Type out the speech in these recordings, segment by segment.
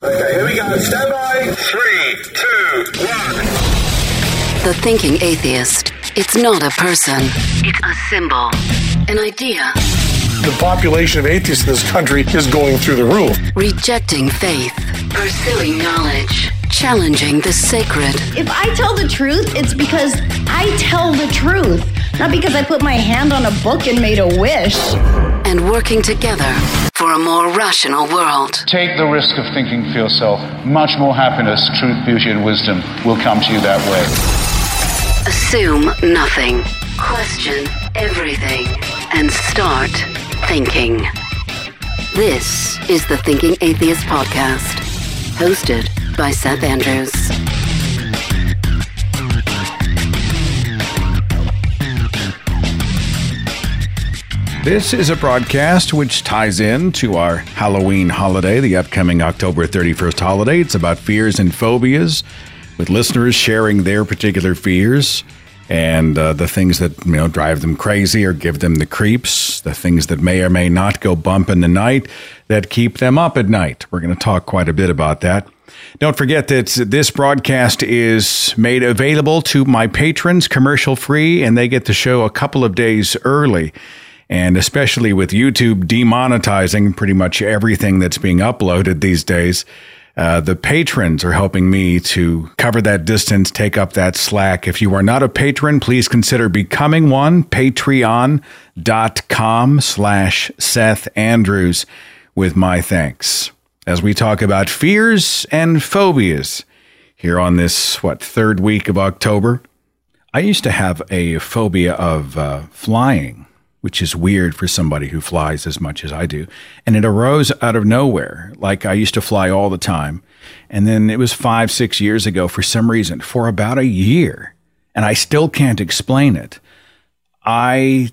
Okay, here we go. Stand by. Three, two, one. The Thinking Atheist. It's not a person, it's a symbol, an idea. The population of atheists in this country is going through the roof. Rejecting faith, pursuing knowledge, challenging the sacred. If I tell the truth, it's because I tell the truth, not because I put my hand on a book and made a wish. And working together for a more rational world. Take the risk of thinking for yourself. Much more happiness, truth, beauty, and wisdom will come to you that way. Assume nothing. Question everything. And start thinking. This is the Thinking Atheist Podcast, hosted by Seth Andrews. This is a broadcast which ties in to our Halloween holiday, the upcoming October 31st holiday. It's about fears and phobias, with listeners sharing their particular fears and uh, the things that you know drive them crazy or give them the creeps, the things that may or may not go bump in the night that keep them up at night. We're going to talk quite a bit about that. Don't forget that this broadcast is made available to my patrons commercial free, and they get the show a couple of days early. And especially with YouTube demonetizing pretty much everything that's being uploaded these days, uh, the patrons are helping me to cover that distance, take up that slack. If you are not a patron, please consider becoming one. Patreon.com slash Seth Andrews with my thanks. As we talk about fears and phobias here on this, what, third week of October. I used to have a phobia of uh, flying which is weird for somebody who flies as much as I do. And it arose out of nowhere. Like I used to fly all the time. And then it was five, six years ago for some reason, for about a year. And I still can't explain it. I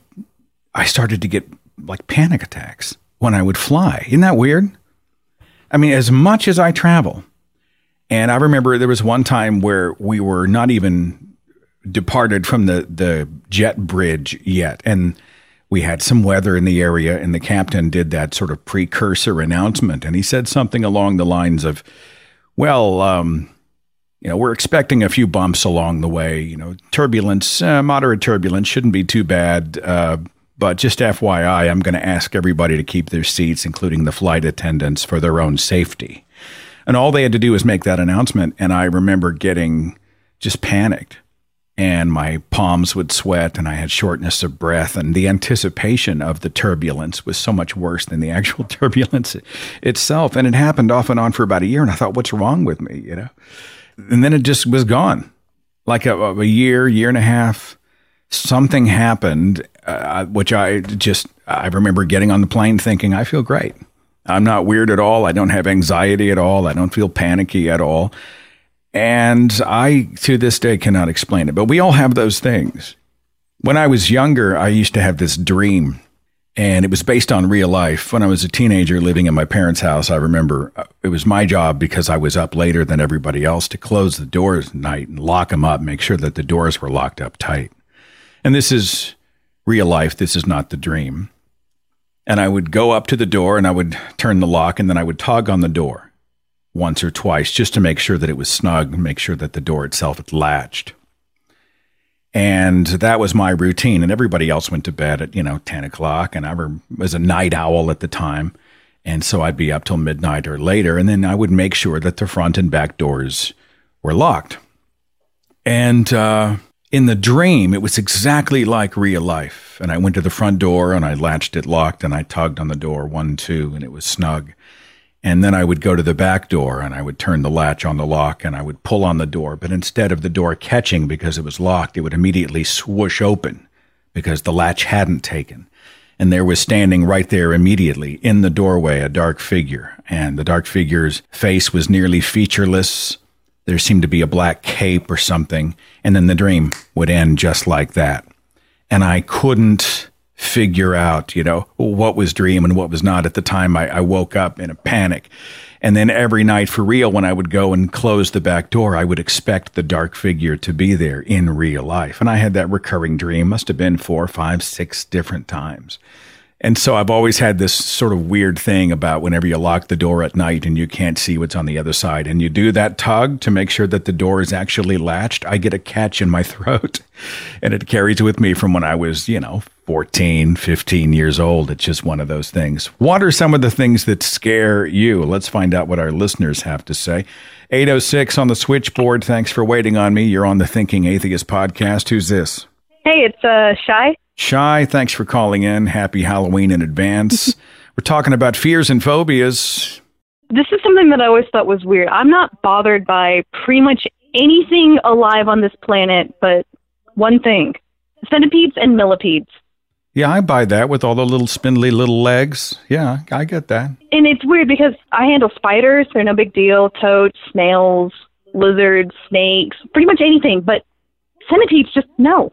I started to get like panic attacks when I would fly. Isn't that weird? I mean, as much as I travel, and I remember there was one time where we were not even departed from the the jet bridge yet, and we had some weather in the area, and the captain did that sort of precursor announcement, and he said something along the lines of, "Well, um, you know, we're expecting a few bumps along the way. You know, turbulence, uh, moderate turbulence, shouldn't be too bad." Uh, but just FYI, I'm going to ask everybody to keep their seats, including the flight attendants, for their own safety. And all they had to do was make that announcement. And I remember getting just panicked and my palms would sweat and I had shortness of breath. And the anticipation of the turbulence was so much worse than the actual turbulence itself. And it happened off and on for about a year and I thought what's wrong with me you know? And then it just was gone. Like a, a year year and a half something happened uh, which I just I remember getting on the plane thinking I feel great. I'm not weird at all. I don't have anxiety at all. I don't feel panicky at all and I, to this day, cannot explain it. But we all have those things. When I was younger, I used to have this dream, and it was based on real life. When I was a teenager living in my parents' house, I remember uh, it was my job because I was up later than everybody else to close the doors at night and lock them up, make sure that the doors were locked up tight. And this is real life. This is not the dream. And I would go up to the door and I would turn the lock and then I would tug on the door once or twice just to make sure that it was snug, make sure that the door itself had latched. And that was my routine. And everybody else went to bed at, you know, 10 o'clock. And I was a night owl at the time. And so I'd be up till midnight or later, and then I would make sure that the front and back doors were locked. And uh, in the dream, it was exactly like real life. And I went to the front door and I latched it locked and I tugged on the door one, two, and it was snug. And then I would go to the back door and I would turn the latch on the lock and I would pull on the door. But instead of the door catching because it was locked, it would immediately swoosh open because the latch hadn't taken. And there was standing right there immediately in the doorway a dark figure. And the dark figure's face was nearly featureless. There seemed to be a black cape or something. And then the dream would end just like that. And I couldn't figure out, you know, what was dream and what was not. At the time, I, I woke up in a panic. And then every night for real, when I would go and close the back door, I would expect the dark figure to be there in real life. And I had that recurring dream, must have been four, five, six different times. And so I've always had this sort of weird thing about whenever you lock the door at night and you can't see what's on the other side and you do that tug to make sure that the door is actually latched, I get a catch in my throat. And it carries with me from when I was, you know, 14, 15 years old. It's just one of those things. What are some of the things that scare you? Let's find out what our listeners have to say. 806 on the switchboard. Thanks for waiting on me. You're on the Thinking Atheist podcast. Who's this? Hey, it's uh, Shy. Shy, thanks for calling in. Happy Halloween in advance. We're talking about fears and phobias. This is something that I always thought was weird. I'm not bothered by pretty much anything alive on this planet but one thing centipedes and millipedes. Yeah, I buy that with all the little spindly little legs. Yeah, I get that. And it's weird because I handle spiders, they're no big deal, toads, snails, lizards, snakes, pretty much anything, but centipedes just no.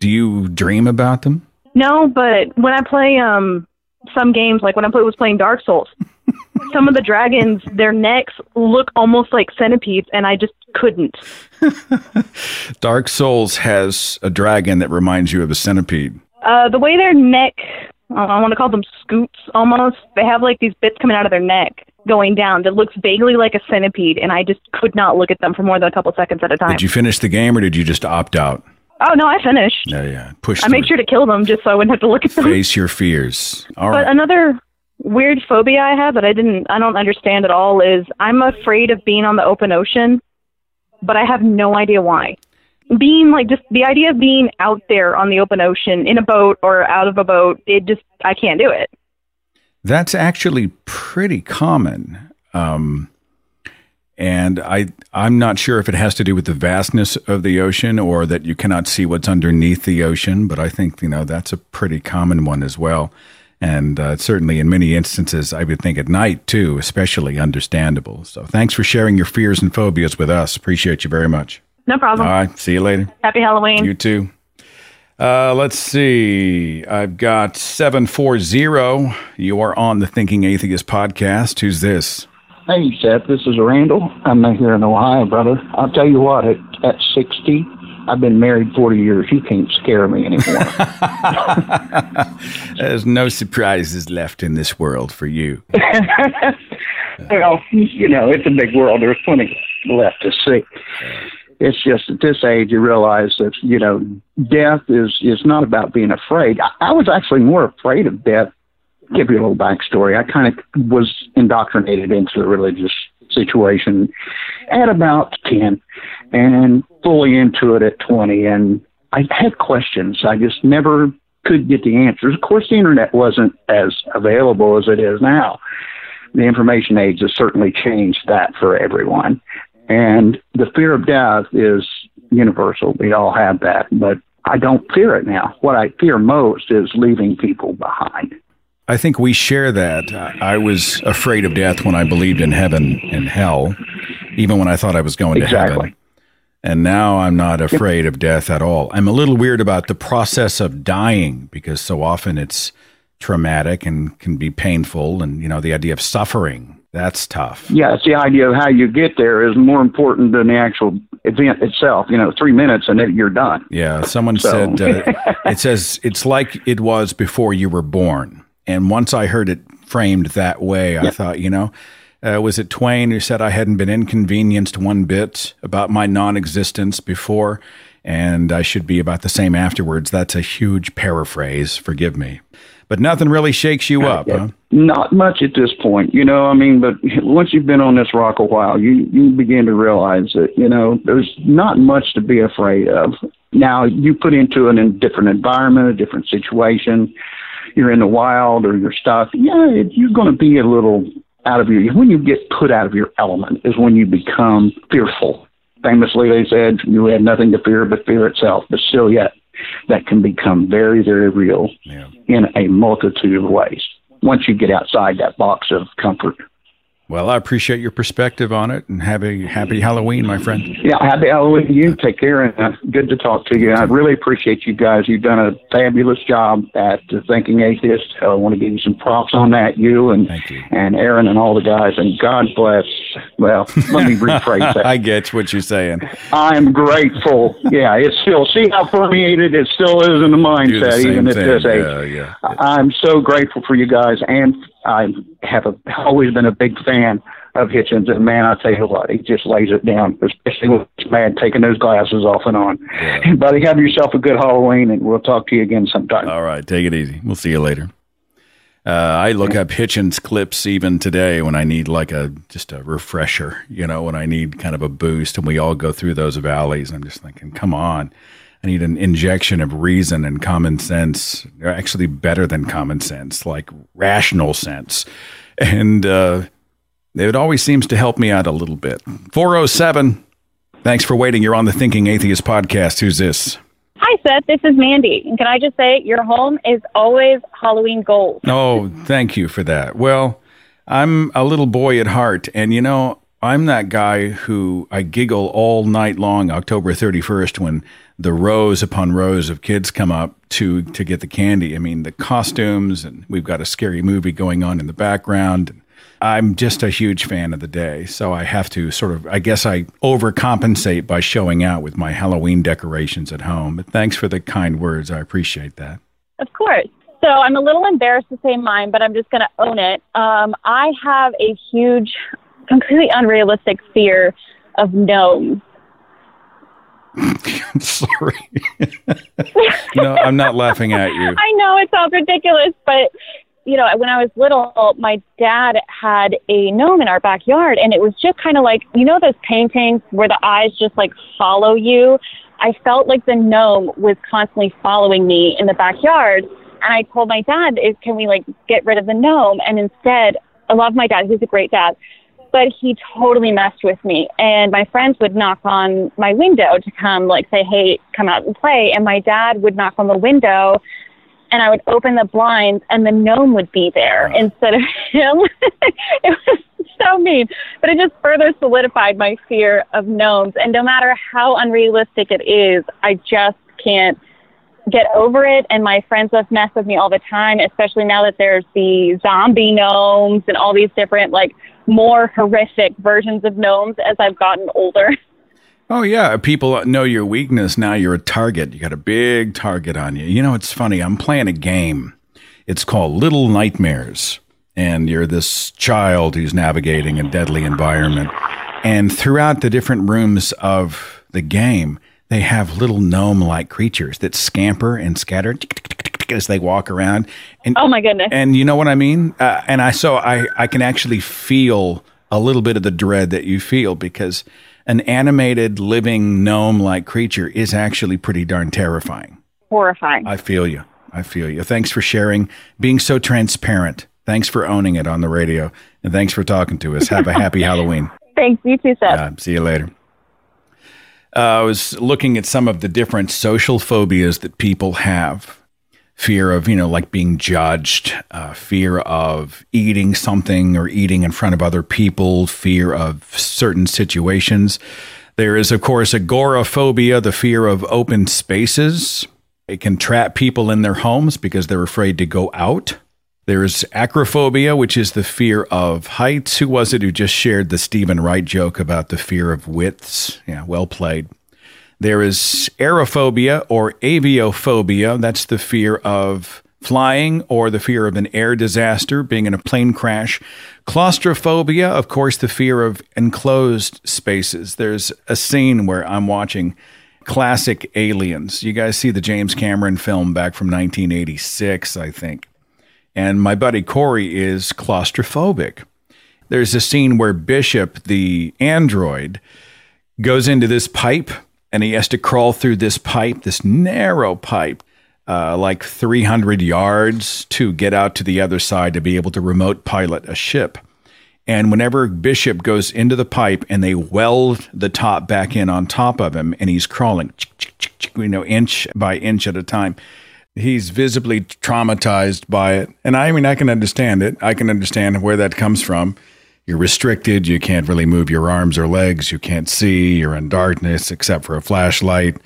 Do you dream about them? No, but when I play um some games, like when I play, was playing Dark Souls, some of the dragons, their necks look almost like centipedes, and I just couldn't. Dark Souls has a dragon that reminds you of a centipede. Uh, the way their neck, I want to call them scoops almost. They have like these bits coming out of their neck going down that looks vaguely like a centipede, and I just could not look at them for more than a couple seconds at a time. Did you finish the game or did you just opt out? Oh no, I finished. Yeah, yeah. Push I made sure to kill them just so I wouldn't have to look at them. Face your fears. All But right. another weird phobia I have that I didn't I don't understand at all is I'm afraid of being on the open ocean, but I have no idea why. Being like just the idea of being out there on the open ocean in a boat or out of a boat, it just I can't do it. That's actually pretty common. Um, and I, I'm not sure if it has to do with the vastness of the ocean or that you cannot see what's underneath the ocean, but I think, you know, that's a pretty common one as well. And uh, certainly in many instances, I would think at night too, especially understandable. So thanks for sharing your fears and phobias with us. Appreciate you very much. No problem. All right. See you later. Happy Halloween. You too. Uh, let's see. I've got 740. You are on the Thinking Atheist podcast. Who's this? Hey, Seth, this is Randall. I'm here in Ohio, brother. I'll tell you what, at, at 60, I've been married 40 years. You can't scare me anymore. There's no surprises left in this world for you. well, you know, it's a big world. There's plenty left to see. It's just at this age you realize that, you know, death is, is not about being afraid. I, I was actually more afraid of death. Give you a little backstory. I kind of was indoctrinated into the religious situation at about 10 and fully into it at 20. And I had questions. I just never could get the answers. Of course, the internet wasn't as available as it is now. The information age has certainly changed that for everyone. And the fear of death is universal. We all have that, but I don't fear it now. What I fear most is leaving people behind. I think we share that. I was afraid of death when I believed in heaven and hell, even when I thought I was going to Exactly. heaven. And now I'm not afraid of death at all. I'm a little weird about the process of dying because so often it's traumatic and can be painful. And, you know, the idea of suffering, that's tough. Yeah, it's the idea of how you get there is more important than the actual event itself. You know, three minutes and then you're done. Yeah, someone So- said uh, it says it's like it was before you were born. And once I heard it framed that way, I thought, you know, uh, was it Twain who said I hadn't been inconvenienced one bit about my non-existence before, and I should be about the same afterwards? That's a huge paraphrase. Forgive me. but nothing really shakes you up, huh? Not much at this point, you know. I mean, but once you've been on this rock a while, you you begin to realize that you know there's not much to be afraid of. Now you put into an, a different environment, a different situation. You're in the wild or you're stuck. Yeah, it, you're going to be a little out of your. When you get put out of your element, is when you become fearful. Famously, they said you had nothing to fear but fear itself. But still, yet that can become very, very real Yeah. in a multitude of ways once you get outside that box of comfort. Well, I appreciate your perspective on it, and happy happy Halloween, my friend. Yeah, happy Halloween to you. Take care, and uh, good to talk to you. I really appreciate you guys. You've done a fabulous job at the Thinking Atheist. I want to give you some props on that, you and you. and Aaron and all the guys. And God bless. Well, let me rephrase that. I get what you're saying. I'm grateful. Yeah, it's still see how permeated it still is in the Do the mindset, even at this age. Yeah, yeah. I'm so grateful for you guys, and I have a, always been a big fan of Hitchens. And man, I tell you what, he just lays it down, especially when he's mad taking those glasses off and on. Buddy, have yourself a good Halloween, and we'll talk to you again sometime. All right, take it easy. We'll see you later. Uh, I look up Hitchens clips even today when I need like a just a refresher, you know, when I need kind of a boost, and we all go through those valleys. I'm just thinking, come on, I need an injection of reason and common sense, or actually better than common sense, like rational sense, and uh, it always seems to help me out a little bit. Four oh seven. Thanks for waiting. You're on the Thinking Atheist podcast. Who's this? Hi, Seth. This is Mandy. And can I just say, your home is always Halloween gold. Oh, thank you for that. Well, I'm a little boy at heart, and you know, I'm that guy who I giggle all night long, October 31st, when the rows upon rows of kids come up to to get the candy. I mean, the costumes, and we've got a scary movie going on in the background. I'm just a huge fan of the day, so I have to sort of, I guess I overcompensate by showing out with my Halloween decorations at home. But thanks for the kind words. I appreciate that. Of course. So I'm a little embarrassed to say mine, but I'm just going to own it. Um, I have a huge, completely unrealistic fear of gnomes. I'm sorry. no, I'm not laughing at you. I know it sounds ridiculous, but you know, when I was little, my dad had a gnome in our backyard, and it was just kind of like you know those paintings where the eyes just like follow you. I felt like the gnome was constantly following me in the backyard, and I told my dad, "Is can we like get rid of the gnome?" And instead, I love my dad; he's a great dad, but he totally messed with me. And my friends would knock on my window to come, like say, "Hey, come out and play," and my dad would knock on the window and I would open the blinds and the gnome would be there instead of him. it was so mean. But it just further solidified my fear of gnomes. And no matter how unrealistic it is, I just can't get over it. And my friends just mess with me all the time, especially now that there's the zombie gnomes and all these different, like, more horrific versions of gnomes as I've gotten older. Oh yeah, people know your weakness. Now you're a target. You got a big target on you. You know, it's funny. I'm playing a game. It's called Little Nightmares, and you're this child who's navigating a deadly environment. And throughout the different rooms of the game, they have little gnome-like creatures that scamper and scatter as they walk around. And Oh my goodness. and you know what I mean? Uh, and I so I I can actually feel a little bit of the dread that you feel because an animated living gnome like creature is actually pretty darn terrifying. Horrifying. I feel you. I feel you. Thanks for sharing, being so transparent. Thanks for owning it on the radio, and thanks for talking to us. Have a happy Halloween. Thanks. You too, Seth. Uh, see you later. Uh, I was looking at some of the different social phobias that people have. Fear of, you know, like being judged, uh, fear of eating something or eating in front of other people, fear of certain situations. There is, of course, agoraphobia, the fear of open spaces. It can trap people in their homes because they're afraid to go out. There's acrophobia, which is the fear of heights. Who was it who just shared the Steven Wright joke about the fear of widths? Yeah, well played. There is aerophobia or aviophobia. That's the fear of flying or the fear of an air disaster, being in a plane crash. Claustrophobia, of course, the fear of enclosed spaces. There's a scene where I'm watching classic aliens. You guys see the James Cameron film back from 1986, I think. And my buddy Corey is claustrophobic. There's a scene where Bishop, the android, goes into this pipe and he has to crawl through this pipe, this narrow pipe, uh, like 300 yards to get out to the other side to be able to remote pilot a ship. And whenever Bishop goes into the pipe and they weld the top back in on top of him and he's crawling, you know, inch by inch at a time, he's visibly traumatized by it. And I mean, I can understand it. I can understand where that comes from. You're restricted. You can't really move your arms or legs. You can't see. You're in darkness except for a flashlight.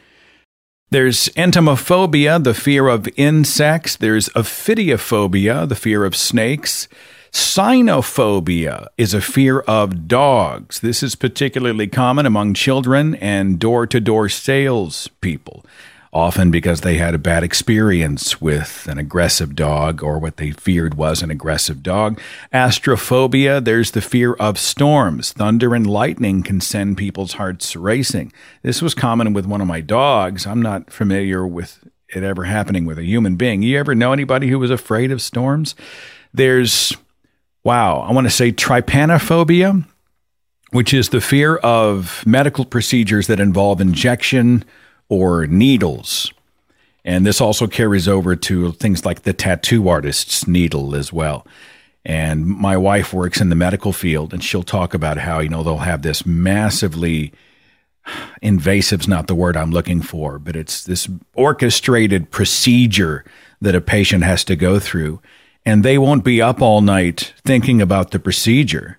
There's entomophobia, the fear of insects. There's ophidiophobia, the fear of snakes. Cynophobia is a fear of dogs. This is particularly common among children and door to door sales people often because they had a bad experience with an aggressive dog or what they feared was an aggressive dog. Astrophobia, there's the fear of storms. Thunder and lightning can send people's hearts racing. This was common with one of my dogs. I'm not familiar with it ever happening with a human being. You ever know anybody who was afraid of storms? There's, wow, I want to say trypanophobia, which is the fear of medical procedures that involve injection or needles. And this also carries over to things like the tattoo artist's needle as well. And my wife works in the medical field, and she'll talk about how, you know, they'll have this massively invasive's not the word I'm looking for, but it's this orchestrated procedure that a patient has to go through. And they won't be up all night thinking about the procedure.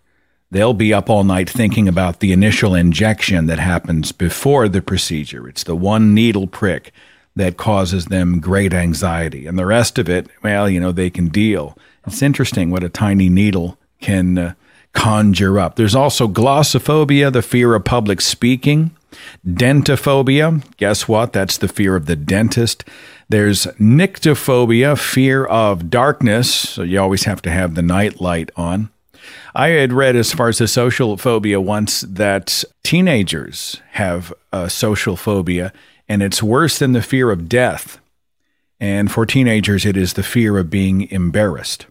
They'll be up all night thinking about the initial injection that happens before the procedure. It's the one needle prick that causes them great anxiety. And the rest of it, well, you know, they can deal. It's interesting what a tiny needle can uh, conjure up. There's also glossophobia, the fear of public speaking. Dentophobia, guess what? That's the fear of the dentist. There's nyctophobia, fear of darkness. So you always have to have the night light on. I had read, as far as the social phobia, once that teenagers have a social phobia, and it's worse than the fear of death. And for teenagers, it is the fear of being embarrassed.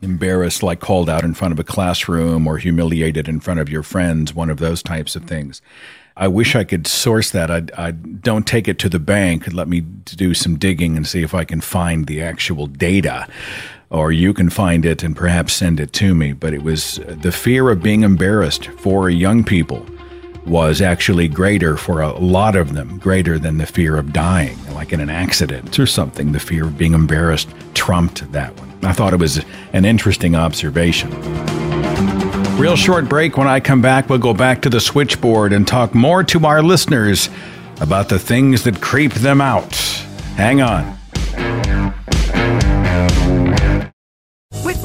Embarrassed, like called out in front of a classroom or humiliated in front of your friends, one of those types of things. I wish I could source that. I, I don't take it to the bank. Let me do some digging and see if I can find the actual data or you can find it and perhaps send it to me. But it was uh, the fear of being embarrassed for young people was actually greater for a lot of them, greater than the fear of dying, like in an accident or something. The fear of being embarrassed trumped that one. I thought it was an interesting observation. Real short break. When I come back, we'll go back to the switchboard and talk more to our listeners about the things that creep them out. Hang on.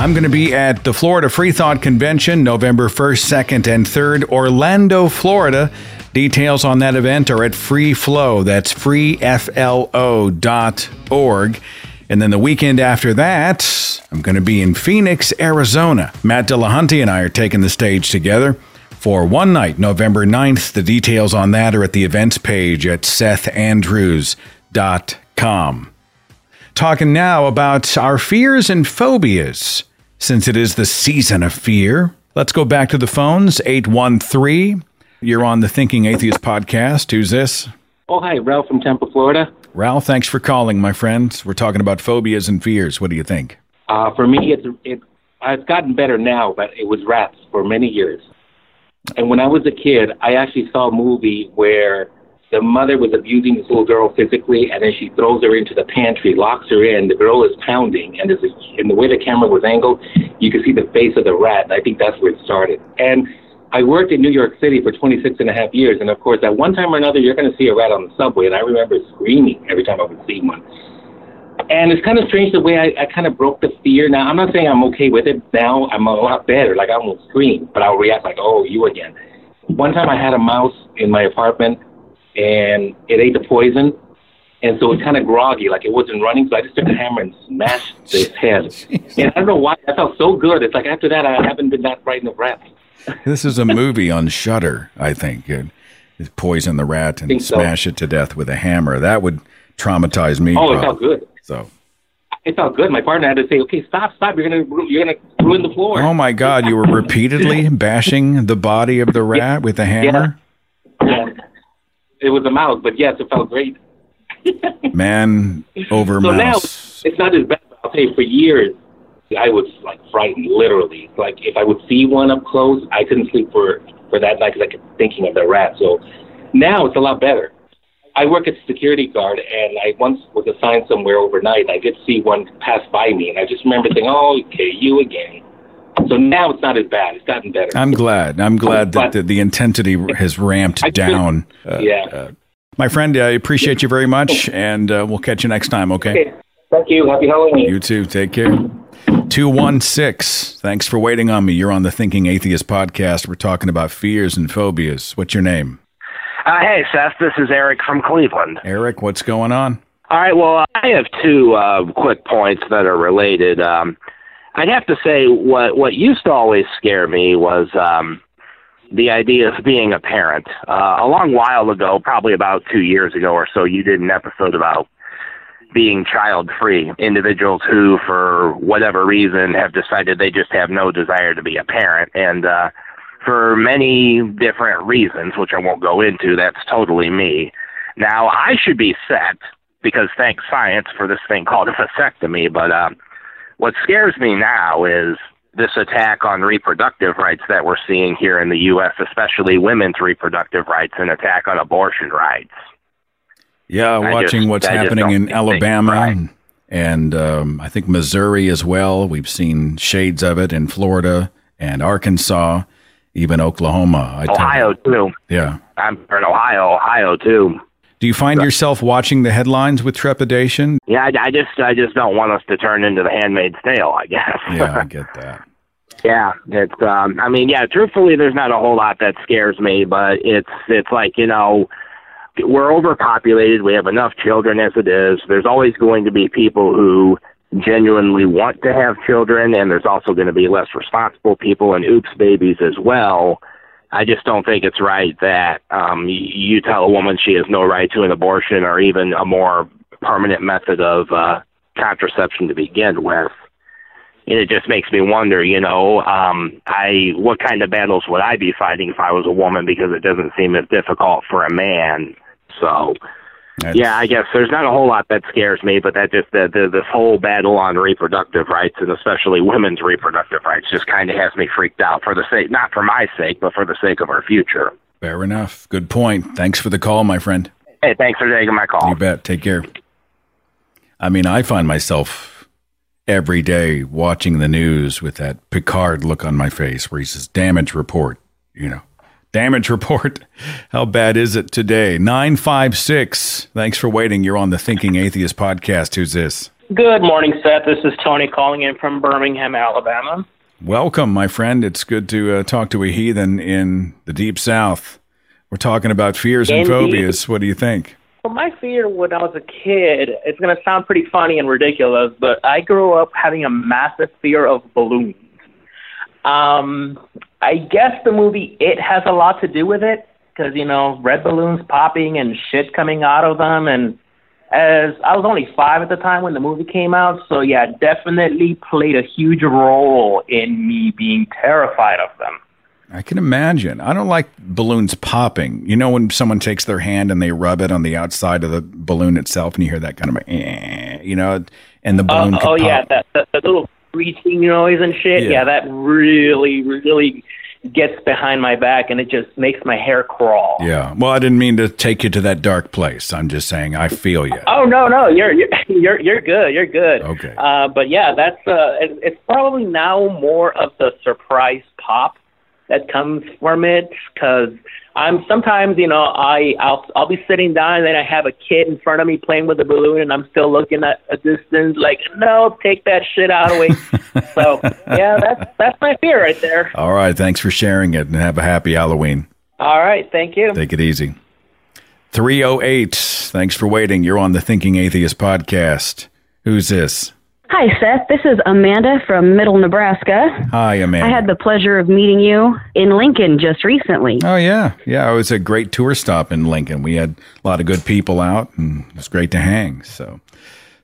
I'm going to be at the Florida Free Thought Convention November 1st, 2nd, and 3rd, Orlando, Florida. Details on that event are at Free Flow. That's freeflo.org. And then the weekend after that, I'm going to be in Phoenix, Arizona. Matt Dillahunty and I are taking the stage together for one night, November 9th. The details on that are at the events page at sethandrews.com. Talking now about our fears and phobias. Since it is the season of fear, let's go back to the phones 813. You're on the Thinking Atheist podcast. Who's this? Oh, hi, Ralph from Tampa, Florida. Ralph, thanks for calling, my friend. We're talking about phobias and fears. What do you think? Uh, for me, it's it, it's gotten better now, but it was rats for many years. And when I was a kid, I actually saw a movie where the mother was abusing this little girl physically, and then she throws her into the pantry, locks her in. The girl is pounding, and there's a, in the way the camera was angled, you could see the face of the rat. And I think that's where it started. And I worked in New York City for 26 and a half years, and of course, at one time or another, you're going to see a rat on the subway, and I remember screaming every time I would see one. And it's kind of strange the way I, I kind of broke the fear. Now, I'm not saying I'm okay with it. Now I'm a lot better. Like, I won't scream, but I'll react like, oh, you again. One time I had a mouse in my apartment, and it ate the poison, and so it's kind of groggy, like it wasn't running. So I just took a hammer and smashed its head. And I don't know why. I felt so good. It's like after that, I haven't been that frightened of rats. This is a movie on Shudder, I think. It, it poison the rat and Think so. smash it to death with a hammer. That would traumatize me. Oh, it felt good. So, It felt good. My partner had to say, "Okay, stop, stop. You're gonna, you're gonna ruin the floor." oh my God, you were repeatedly bashing the body of the rat with a hammer. Yeah. It was a mouse, but yes, it felt great. Man over mouse so now it's not as bad. I'll tell you, for years, I was like frightened, literally. Like if I would see one up close, I couldn't sleep for for that night because I kept thinking of the rat. So now it's a lot better. I work as a security guard, and I once was assigned somewhere overnight. And I did see one pass by me, and I just remember thinking, "Oh, okay, you again." So now it's not as bad. It's gotten better. I'm glad. I'm glad that the, the intensity has ramped down. Uh, yeah. uh, my friend, I appreciate you very much, and uh, we'll catch you next time, okay? Okay. Thank you. Happy Halloween. You too. Take care. 216. Thanks for waiting on me. You're on the Thinking Atheist podcast. We're talking about fears and phobias. What's your name? Uh, hey, Seth, this is Eric from Cleveland. Eric, what's going on? All right, well, I have two uh, quick points that are related. Um, I'd have to say what what used to always scare me was um, the idea of being a parent. Uh, a long while ago, probably about two years ago or so, you did an episode about being child free. Individuals who, for whatever reason, have decided they just have no desire to be a parent. And uh, for many different reasons, which I won't go into, that's totally me. Now, I should be set because thanks science for this thing called a vasectomy, but uh, what scares me now is this attack on reproductive rights that we're seeing here in the U.S., especially women's reproductive rights, and attack on abortion rights. Yeah, I watching just- what's I happening in Alabama right. and, and um, I think Missouri as well. We've seen shades of it in Florida and Arkansas, even Oklahoma. I. Ohio too. Yeah. I'm in Ohio, Ohio too. Do you find yourself watching the headlines with trepidation? Yeah, I, I just I just don't want us to turn into the Handmaid's Tale. I guess. Yeah, I get that. Yeah, it's. Um, I mean, yeah. Truthfully, there's not a whole lot that scares me, but it's it's like you know, we're overpopulated. We have enough children as it is. There's always going to be people who genuinely want to have children, and there's also going to be less responsible people and oops babies as well. I just don't think it's right that um, you tell a woman she has no right to an abortion or even a more permanent method of uh, contraception to begin with and it just makes me wonder, you know, um, I what kind of battles would I be fighting if I was a woman? Because it doesn't seem as difficult for a man. So, yeah, I guess there's not a whole lot that scares me, but that just the, the this whole battle on reproductive rights and especially women's reproductive rights just kind of has me freaked out for the sake, not for my sake, but for the sake of our future. Fair enough. Good point. Thanks for the call, my friend. Hey, thanks for taking my call. You bet. Take care. I mean, I find myself every day watching the news with that Picard look on my face where he says, damage report, you know, damage report. How bad is it today? 956. Thanks for waiting. You're on the Thinking Atheist podcast. Who's this? Good morning, Seth. This is Tony calling in from Birmingham, Alabama. Welcome, my friend. It's good to uh, talk to a heathen in the deep south. We're talking about fears and phobias. What do you think? Well, my fear when I was a kid, it's going to sound pretty funny and ridiculous, but I grew up having a massive fear of balloons. Um, I guess the movie It has a lot to do with it because, you know, red balloons popping and shit coming out of them. And as I was only five at the time when the movie came out, so yeah, definitely played a huge role in me being terrified of them. I can imagine. I don't like balloons popping. You know, when someone takes their hand and they rub it on the outside of the balloon itself, and you hear that kind of, eh, you know, and the balloon. Uh, oh pop. yeah, that, that that little screeching noise and shit. Yeah. Yeah. that really, really gets behind my back, and it just makes my hair crawl. Yeah. Well, I didn't mean to take you to that dark place. I'm just saying I feel you. Oh no, no, you're you're you're, you're good. You're good. Okay. Uh, but yeah, that's uh, it, it's probably now more of the surprise pop that comes from it because I'm sometimes, you know, I I'll I'll be sitting down and then I have a kid in front of me playing with a balloon and I'm still looking at a distance like, no, take that shit out of way. so yeah, that's that's my fear right there. All right. Thanks for sharing it and have a happy Halloween. All right, thank you. Take it easy. 308. Thanks for waiting. You're on the Thinking Atheist podcast. Who's this? Hi, Seth. This is Amanda from Middle Nebraska. Hi, Amanda. I had the pleasure of meeting you in Lincoln just recently. Oh yeah, yeah. It was a great tour stop in Lincoln. We had a lot of good people out, and it was great to hang. So,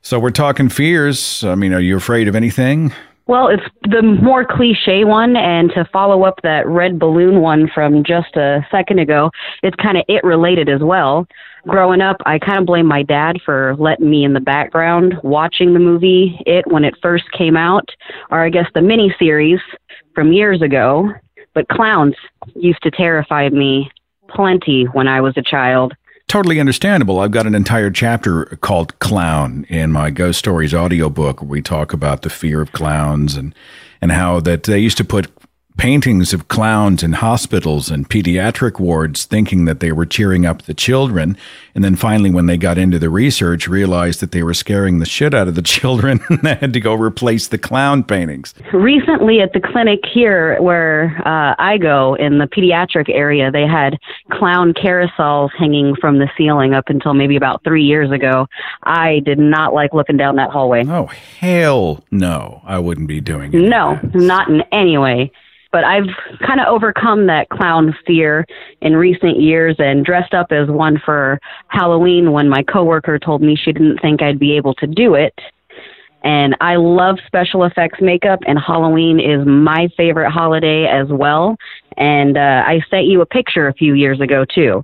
so we're talking fears. I mean, are you afraid of anything? Well, it's the more cliche one, and to follow up that red balloon one from just a second ago, it's kind of it related as well. Growing up, I kind of blame my dad for letting me in the background watching the movie It when it first came out, or I guess the mini series from years ago. But clowns used to terrify me plenty when I was a child. Totally understandable. I've got an entire chapter called Clown in my Ghost Stories audiobook where we talk about the fear of clowns and, and how that they used to put paintings of clowns in hospitals and pediatric wards thinking that they were cheering up the children and then finally when they got into the research realized that they were scaring the shit out of the children and they had to go replace the clown paintings Recently, at the clinic here where uh, I go in the pediatric area, they had clown carousels hanging from the ceiling up until maybe about three years ago. I did not like looking down that hallway. oh hell no i wouldn't be doing it No, not in any way. But I've kind of overcome that clown fear in recent years and dressed up as one for Halloween when my coworker told me she didn't think I'd be able to do it. And I love special effects makeup, and Halloween is my favorite holiday as well. And uh, I sent you a picture a few years ago, too.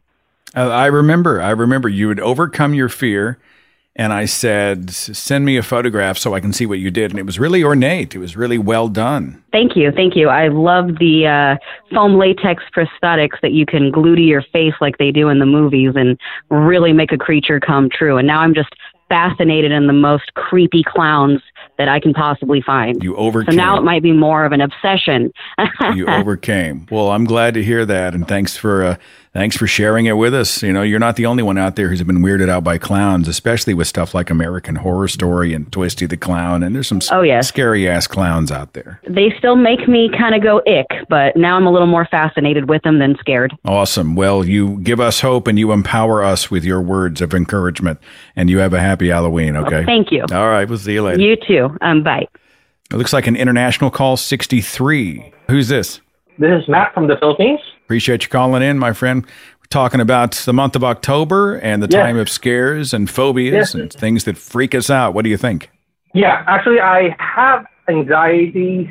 Uh, I remember. I remember you would overcome your fear, and I said, "Send me a photograph so I can see what you did." And it was really ornate. It was really well done. Thank you, thank you. I love the uh, foam latex prosthetics that you can glue to your face like they do in the movies and really make a creature come true. And now I'm just fascinated in the most creepy clowns that I can possibly find. You overcame. So now it might be more of an obsession. you overcame. Well, I'm glad to hear that, and thanks for uh, thanks for sharing it with us. You know, you're not the only one out there who's been weirded out by clowns, especially with stuff like American Horror Story and Twisty the Clown. And there's some Oh, yes. scary ass clowns out there. they still make me kind of go ick, but now I'm a little more fascinated with them than scared. Awesome. Well, you give us hope and you empower us with your words of encouragement. And you have a happy Halloween. Okay. thank you. All right. We'll see you later. You too. Um, bye. It looks like an international call 63. Who's this? This is Matt from the Philippines. Appreciate you calling in, my friend. We're talking about the month of October and the Yeah. time of scares and phobias Yeah. and things that freak us out. What do you think? Yeah, actually, I have anxiety.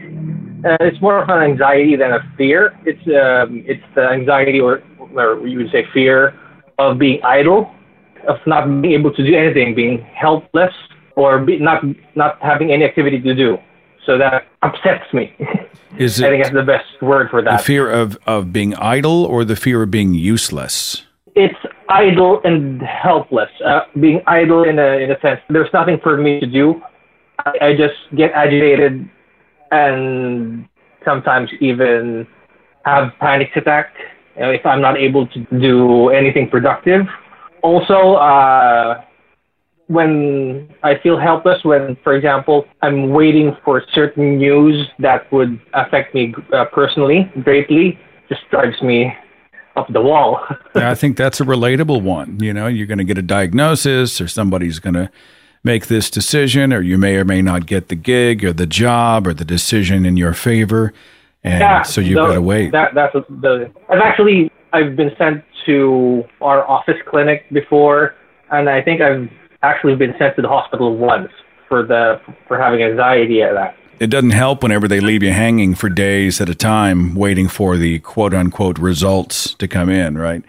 Uh, it's more of an anxiety than a fear. It's um, it's the anxiety, or, or you would say fear, of being idle, of not being able to do anything, being helpless, or be, not not having any activity to do. So that upsets me. Is I think it that's the best word for that. the fear of, of being idle or the fear of being useless? it's idle and helpless. Uh, being idle in a in a sense, there's nothing for me to do. I, I just get agitated and sometimes even have panic attack you know, if I'm not able to do anything productive. Also, uh, when I feel helpless, when, for example, I'm waiting for certain news that would affect me uh, personally greatly, just drives me up the wall. Yeah, I think that's a relatable one. You know, you're going to get a diagnosis or somebody's going to make this decision or you may or may not get the gig or the job or the decision in your favor. And so you've got to wait. That, that's the. I've actually I've been sent to our office clinic before, and I think I've actually been sent to the hospital once for the for having anxiety at that. It doesn't help whenever they leave you hanging for days at a time waiting for the quote unquote results to come in, right?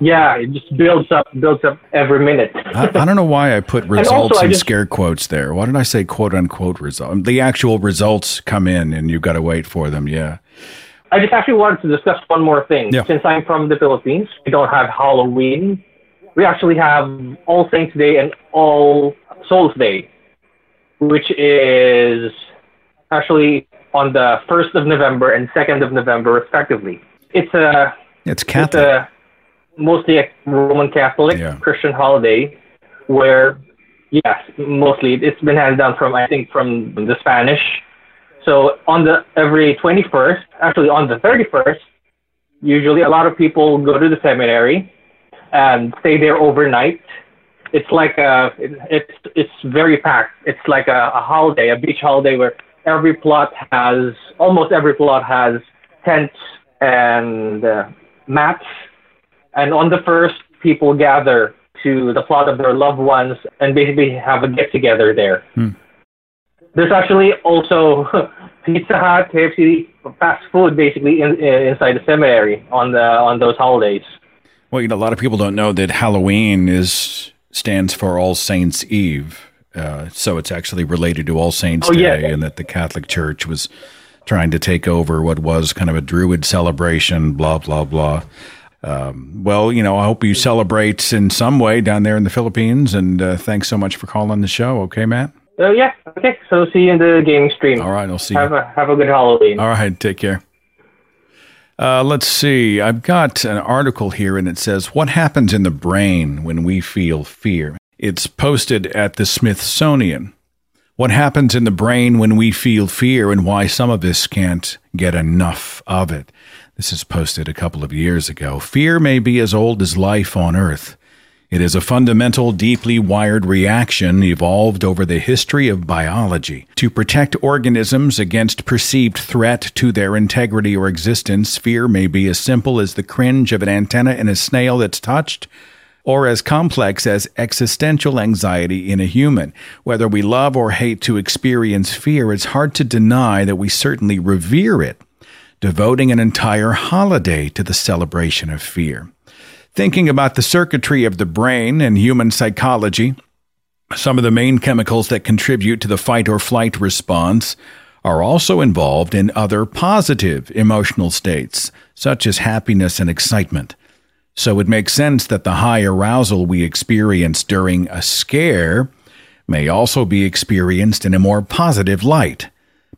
Yeah, it just builds up, builds up every minute. I, I don't know why I put results in just- scare quotes there. Why did I say quote unquote results? The actual results come in and you've got to wait for them. Yeah. I just actually wanted to discuss one more thing. Yeah. Since I'm from the Philippines, we don't have Halloween. We actually have All Saints Day and All Souls Day, which is actually on the 1st of November and 2nd of November, respectively. It's a It's it's Catholic. a mostly a Roman Catholic Christian holiday where, yes, mostly it's been handed down from I think from the Spanish. So on the every 21st, actually on the 31st, usually a lot of people go to the seminary and stay there overnight. It's like a it, it's it's very packed. It's like a, a holiday, a beach holiday where every plot has almost every plot has tents and uh, mats and on the first, people gather to the plot of their loved ones and basically have a get together there. Hmm. There's actually also Pizza Hut, KFC, fast food basically in, in, inside the cemetery on the on those holidays. Well, you know, a lot of people don't know that Halloween is stands for All Saints Eve. Uh, so it's actually related to All Saints Oh, yeah. Day, and that the Catholic Church was trying to take over what was kind of a Druid celebration. Blah blah blah. Um, well, you know, I hope you celebrate in some way down there in the Philippines, and uh, thanks so much for calling the show. Okay, Matt. So yeah, okay. So see you in the gaming stream. All right, I'll see have you. A, have a good Halloween. All right, take care. Uh, let's see. I've got an article here, and it says, What happens in the brain when we feel fear? It's posted at the Smithsonian. What happens in the brain when we feel fear, and why some of us can't get enough of it? This is posted a couple of years ago. Fear may be as old as life on Earth. It is a fundamental, deeply wired reaction evolved over the history of biology. To protect organisms against perceived threat to their integrity or existence, fear may be as simple as the cringe of an antenna in a snail that's touched, or as complex as existential anxiety in a human. Whether we love or hate to experience fear, it's hard to deny that we certainly revere it, devoting an entire holiday to the celebration of fear. Thinking about the circuitry of the brain and human psychology, some of the main chemicals that contribute to the fight or flight response are also involved in other positive emotional states, such as happiness and excitement. So it makes sense that the high arousal we experience during a scare may also be experienced in a more positive light.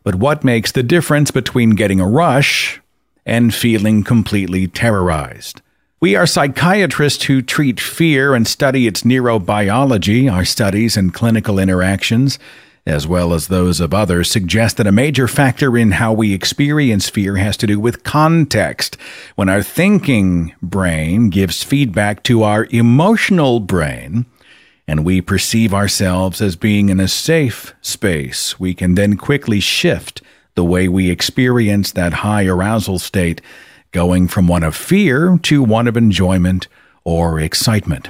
But what makes the difference between getting a rush and feeling completely terrorized? We are psychiatrists who treat fear and study its neurobiology. Our studies and clinical interactions, as well as those of others, suggest that a major factor in how we experience fear has to do with context. When our thinking brain gives feedback to our emotional brain, and we perceive ourselves as being in a safe space, we can then quickly shift the way we experience that high arousal state, going from one of fear to one of enjoyment or excitement.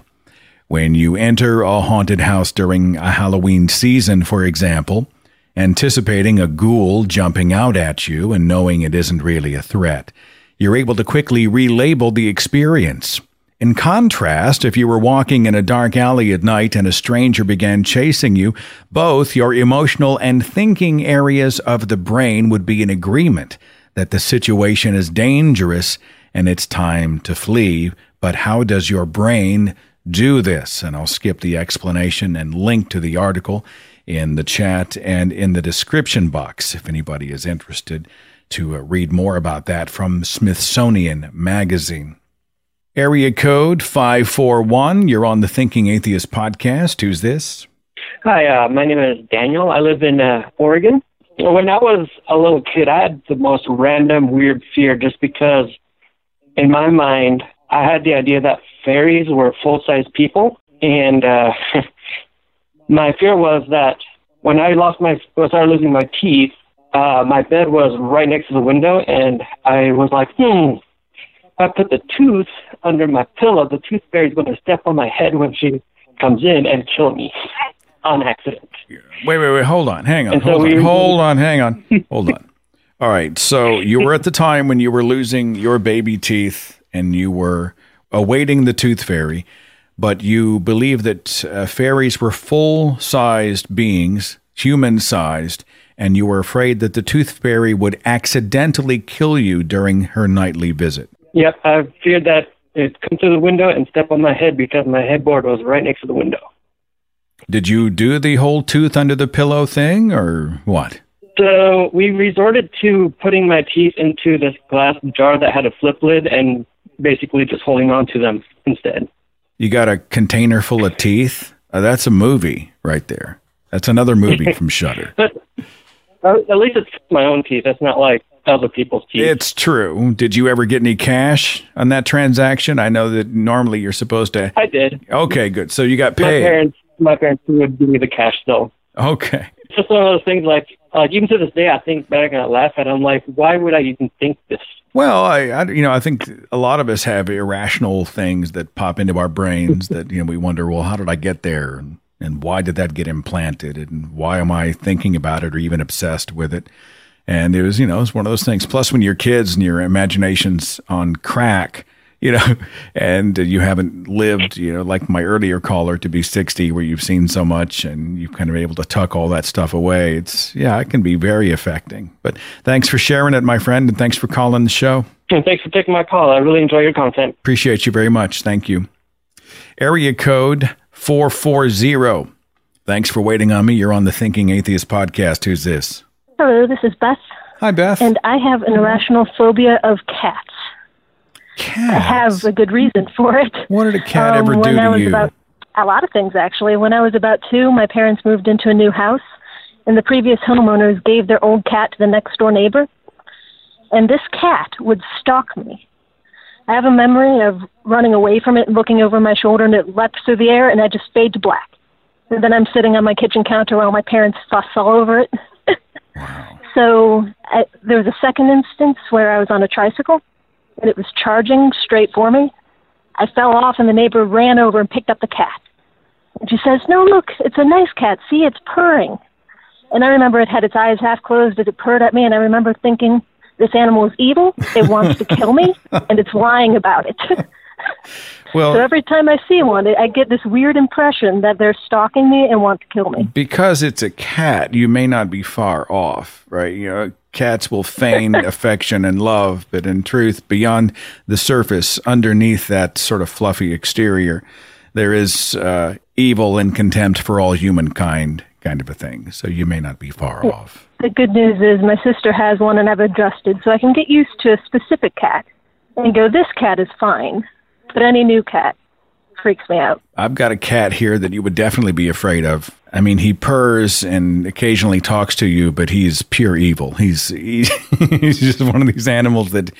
When you enter a haunted house during a Halloween season, for example, anticipating a ghoul jumping out at you and knowing it isn't really a threat, you're able to quickly relabel the experience. In contrast, if you were walking in a dark alley at night and a stranger began chasing you, both your emotional and thinking areas of the brain would be in agreement that the situation is dangerous and it's time to flee. But how does your brain do this? And I'll skip the explanation and link to the article in the chat and in the description box if anybody is interested to uh, read more about that from Smithsonian Magazine. Area code 541. You're on the Thinking Atheist podcast. Who's this? Hi, uh, my name is Daniel. I live in uh, Oregon. When I was a little kid, I had the most random, weird fear just because, in my mind, I had the idea that fairies were full size people. And uh, my fear was that when I lost my, when I started losing my teeth, uh, my bed was right next to the window, and I was like, hmm, if I put the tooth under my pillow, the tooth fairy's going to step on my head when she comes in and kill me on accident. Wait, wait, wait. Hold on. Hang on. And so Hold on. we- Hold on. Hang on. Hold on. All right. So you were at the time when you were losing your baby teeth and you were awaiting the tooth fairy, but you believe that uh, fairies were full sized beings, human sized, and you were afraid that the tooth fairy would accidentally kill you during her nightly visit. Yep, I feared that it'd come through the window and step on my head because my headboard was right next to the window. Did you do the whole tooth under the pillow thing or what? So we resorted to putting my teeth into this glass jar that had a flip lid and basically just holding on to them instead. You got a container full of teeth? Uh, that's a movie right there. That's another movie from Shudder. But uh, at least it's my own teeth. That's not like other people's teeth. It's true. Did you ever get any cash on that transaction? I know that normally you're supposed to. I did. Okay, good. So you got My paid. parents, my parents would give me the cash though. Okay. It's just one of those things. Like, like even to this day, I think back and I laugh at. it. I'm like, why would I even think this? Well, I, I, you know, I think a lot of us have irrational things that pop into our brains that you know we wonder, well, how did I get there, and, and why did that get implanted, and why am I thinking about it or even obsessed with it? And it was, you know, it's one of those things. Plus, when you're kids and your imagination's on crack, you know, and you haven't lived, you know, like my earlier caller to be 60, where you've seen so much and you've kind of been able to tuck all that stuff away. It's, yeah, it can be very affecting. But thanks for sharing it, my friend, and thanks for calling the show. And thanks for taking my call. I really enjoy your content. Appreciate you very much. Thank you. Area code 440. Thanks for waiting on me. You're on the Thinking Atheist podcast. Who's this? Hello, this is Beth. Hi, Beth. And I have an irrational phobia of cats. I have a good reason for it. What did a cat Um, ever do when I to was you? About, a lot of things, actually. When I was about two, my parents moved into a new house, and the previous homeowners gave their old cat to the next door neighbor. And this cat would stalk me. I have a memory of running away from it, looking over my shoulder, and it leapt through the air, and I just fade to black. And then I'm sitting on my kitchen counter while my parents fuss all over it. wow. So I, there was a second instance where I was on a tricycle and it was charging straight for me. I fell off and the neighbor ran over and picked up the cat. And she says, No, look, it's a nice cat. See, it's purring. And I remember it had its eyes half closed as it purred at me, and I remember thinking, This animal is evil, it wants to kill me, and it's lying about it. Well, so every time I see one, I get this weird impression that they're stalking me and want to kill me. because it's a cat, you may not be far off, right? You know, cats will feign affection and love, but in truth, beyond the surface, underneath that sort of fluffy exterior, there is uh, evil and contempt for all humankind, kind of a thing. So you may not be far off. The good news is my sister has one and I've adjusted, so I can get used to a specific cat and go, this cat is fine. But any new cat freaks me out. I've got a cat here that you would definitely be afraid of. I mean, he purrs and occasionally talks to you, but he's pure evil. He's he, he's just one of these animals that,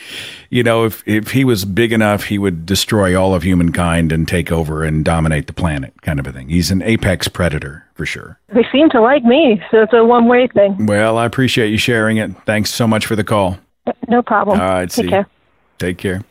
you know, if if he was big enough, he would destroy all of humankind and take over and dominate the planet, kind of a thing. He's an apex predator for sure. They seem to like me, so it's a one way thing. Well, I appreciate you sharing it. Thanks so much for the call. No problem. All right, Take see. care. Take care.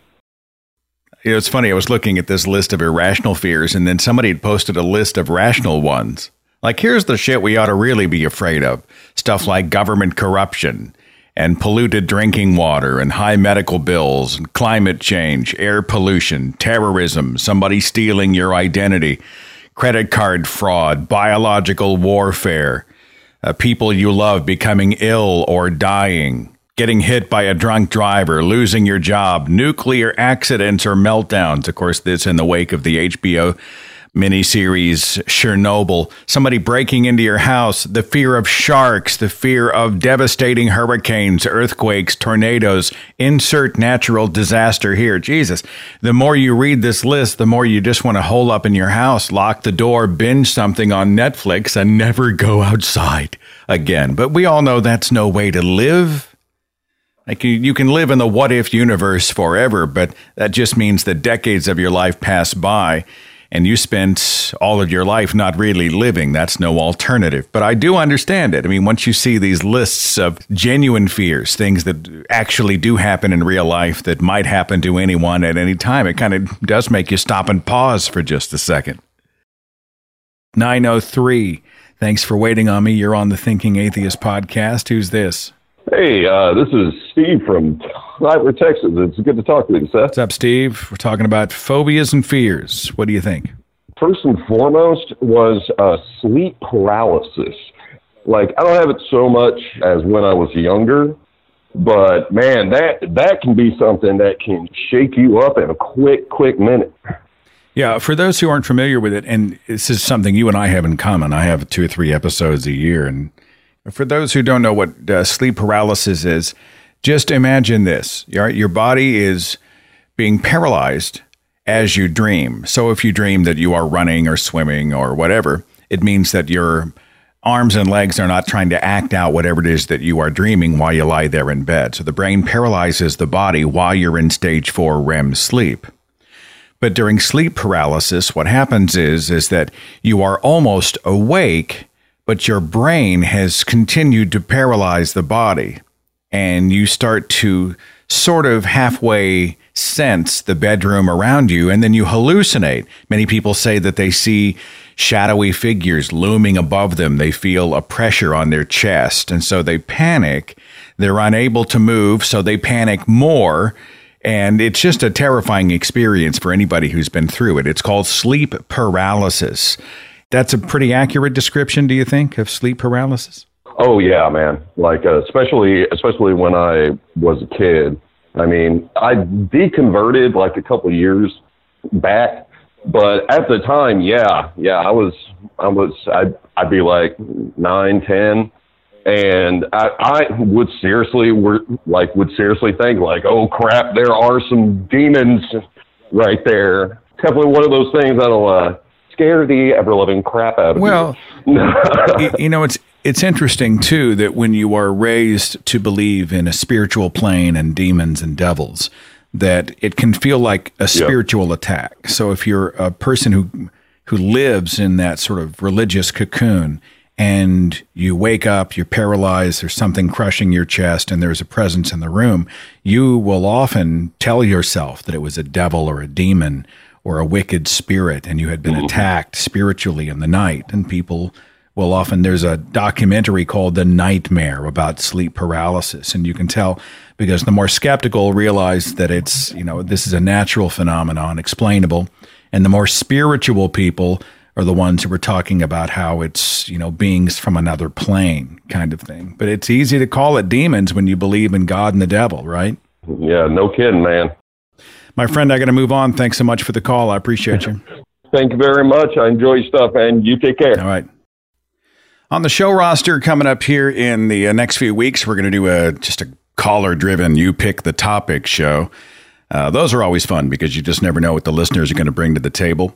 You know, it's funny. I was looking at this list of irrational fears, and then somebody had posted a list of rational ones. Like, here's the shit we ought to really be afraid of stuff like government corruption and polluted drinking water and high medical bills and climate change, air pollution, terrorism, somebody stealing your identity, credit card fraud, biological warfare, uh, people you love becoming ill or dying, getting hit by a drunk driver, losing your job, nuclear accidents or meltdowns. Of course, this in the wake of the HBO miniseries Chernobyl, somebody breaking into your house, the fear of sharks, the fear of devastating hurricanes, earthquakes, tornadoes, insert natural disaster here. Jesus, the more you read this list, the more you just want to hole up in your house, lock the door, binge something on Netflix, and never go outside again. But we all know that's no way to live. Like you, you can live in the what if universe forever, but that just means that decades of your life pass by and you spent all of your life not really living. That's no alternative. But I do understand it. I mean, once you see these lists of genuine fears, things that actually do happen in real life that might happen to anyone at any time, it kind of does make you stop and pause for just a second. 903. Thanks for waiting on me. You're on the Thinking Atheist podcast. Who's this? Hey, uh, this is Steve from Tyler, Texas. It's good to talk to you, Seth. What's up, Steve? We're talking about phobias and fears. What do you think? First and foremost was uh, sleep paralysis. Like I don't have it so much as when I was younger, but man, that that can be something that can shake you up in a quick, quick minute. Yeah, for those who aren't familiar with it, and this is something you and I have in common. I have two or three episodes a year, and For those who don't know what uh, sleep paralysis is, just imagine this: your your body is being paralyzed as you dream. So if you dream that you are running or swimming or whatever, it means that your arms and legs are not trying to act out whatever it is that you are dreaming while you lie there in bed. So the brain paralyzes the body while you're in stage 4 REM sleep. But during sleep paralysis, what happens is is that you are almost awake, but your brain has continued to paralyze the body and you start to sort of halfway sense the bedroom around you and then you hallucinate. Many people say that they see shadowy figures looming above them. They feel a pressure on their chest and so they panic. They're unable to move, so they panic more. And it's just a terrifying experience for anybody who's been through it. It's called sleep paralysis. That's a pretty accurate description, do you think, of sleep paralysis? Oh yeah, man. Like uh, especially especially when I was a kid. I mean, I deconverted like a couple years back, but at the time, yeah, yeah, I was I was I'd I'd be like nine, ten, and I I would seriously were like would seriously think like, oh crap, there are some demons right there. Definitely one of those things that'll uh, scare the ever loving crap out of Well, you. Well, you know, it's it's interesting too that when you are raised to believe in a spiritual plane and demons and devils, that it can feel like a spiritual attack. So if you're a person who who lives in that sort of religious cocoon and you wake up, you're paralyzed, there's something crushing your chest, and there's a presence in the room, you will often tell yourself that it was a devil or a demon or a wicked spirit and you had been mm-hmm. attacked spiritually in the night. And people well, often there's a documentary called The Nightmare about sleep paralysis. And you can tell because the more skeptical realize that it's, you know, this is a natural phenomenon, explainable. And the more spiritual people are the ones who are talking about how it's, you know, beings from another plane kind of thing. But it's easy to call it demons when you believe in God and the devil, right? Yeah, no kidding, man. My friend, I got to move on. Thanks so much for the call. I appreciate you. Thank you very much. I enjoy stuff, and you take care. All right. On the show roster coming up here in the uh, next few weeks, we're going to do a just a caller driven you pick the topic show. Uh, those are always fun because you just never know what the listeners are going to bring to the table.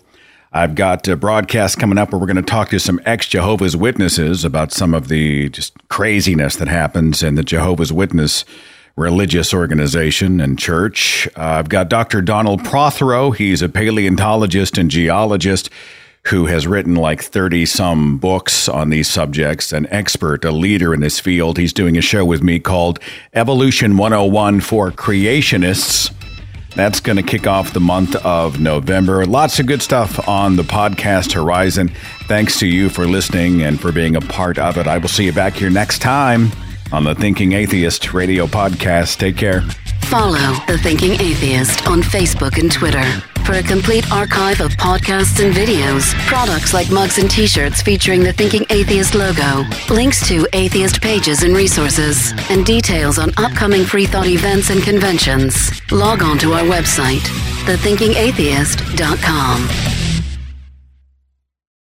I've got a broadcast coming up where we're going to talk to some ex Jehovah's Witnesses about some of the just craziness that happens in the Jehovah's Witness religious organization and church. Uh, I've got Dr. Donald Prothero. He's a paleontologist and geologist who has written like 30 some books on these subjects, an expert, a leader in this field. He's doing a show with me called Evolution 101 for Creationists. That's going to kick off the month of November. Lots of good stuff on the podcast horizon. Thanks to you for listening and for being a part of it. I will see you back here next time on the Thinking Atheist radio podcast. Take care. Follow The Thinking Atheist on Facebook and Twitter. For a complete archive of podcasts and videos, products like mugs and t shirts featuring the Thinking Atheist logo, links to atheist pages and resources, and details on upcoming free thought events and conventions, log on to our website, thethinkingatheist.com.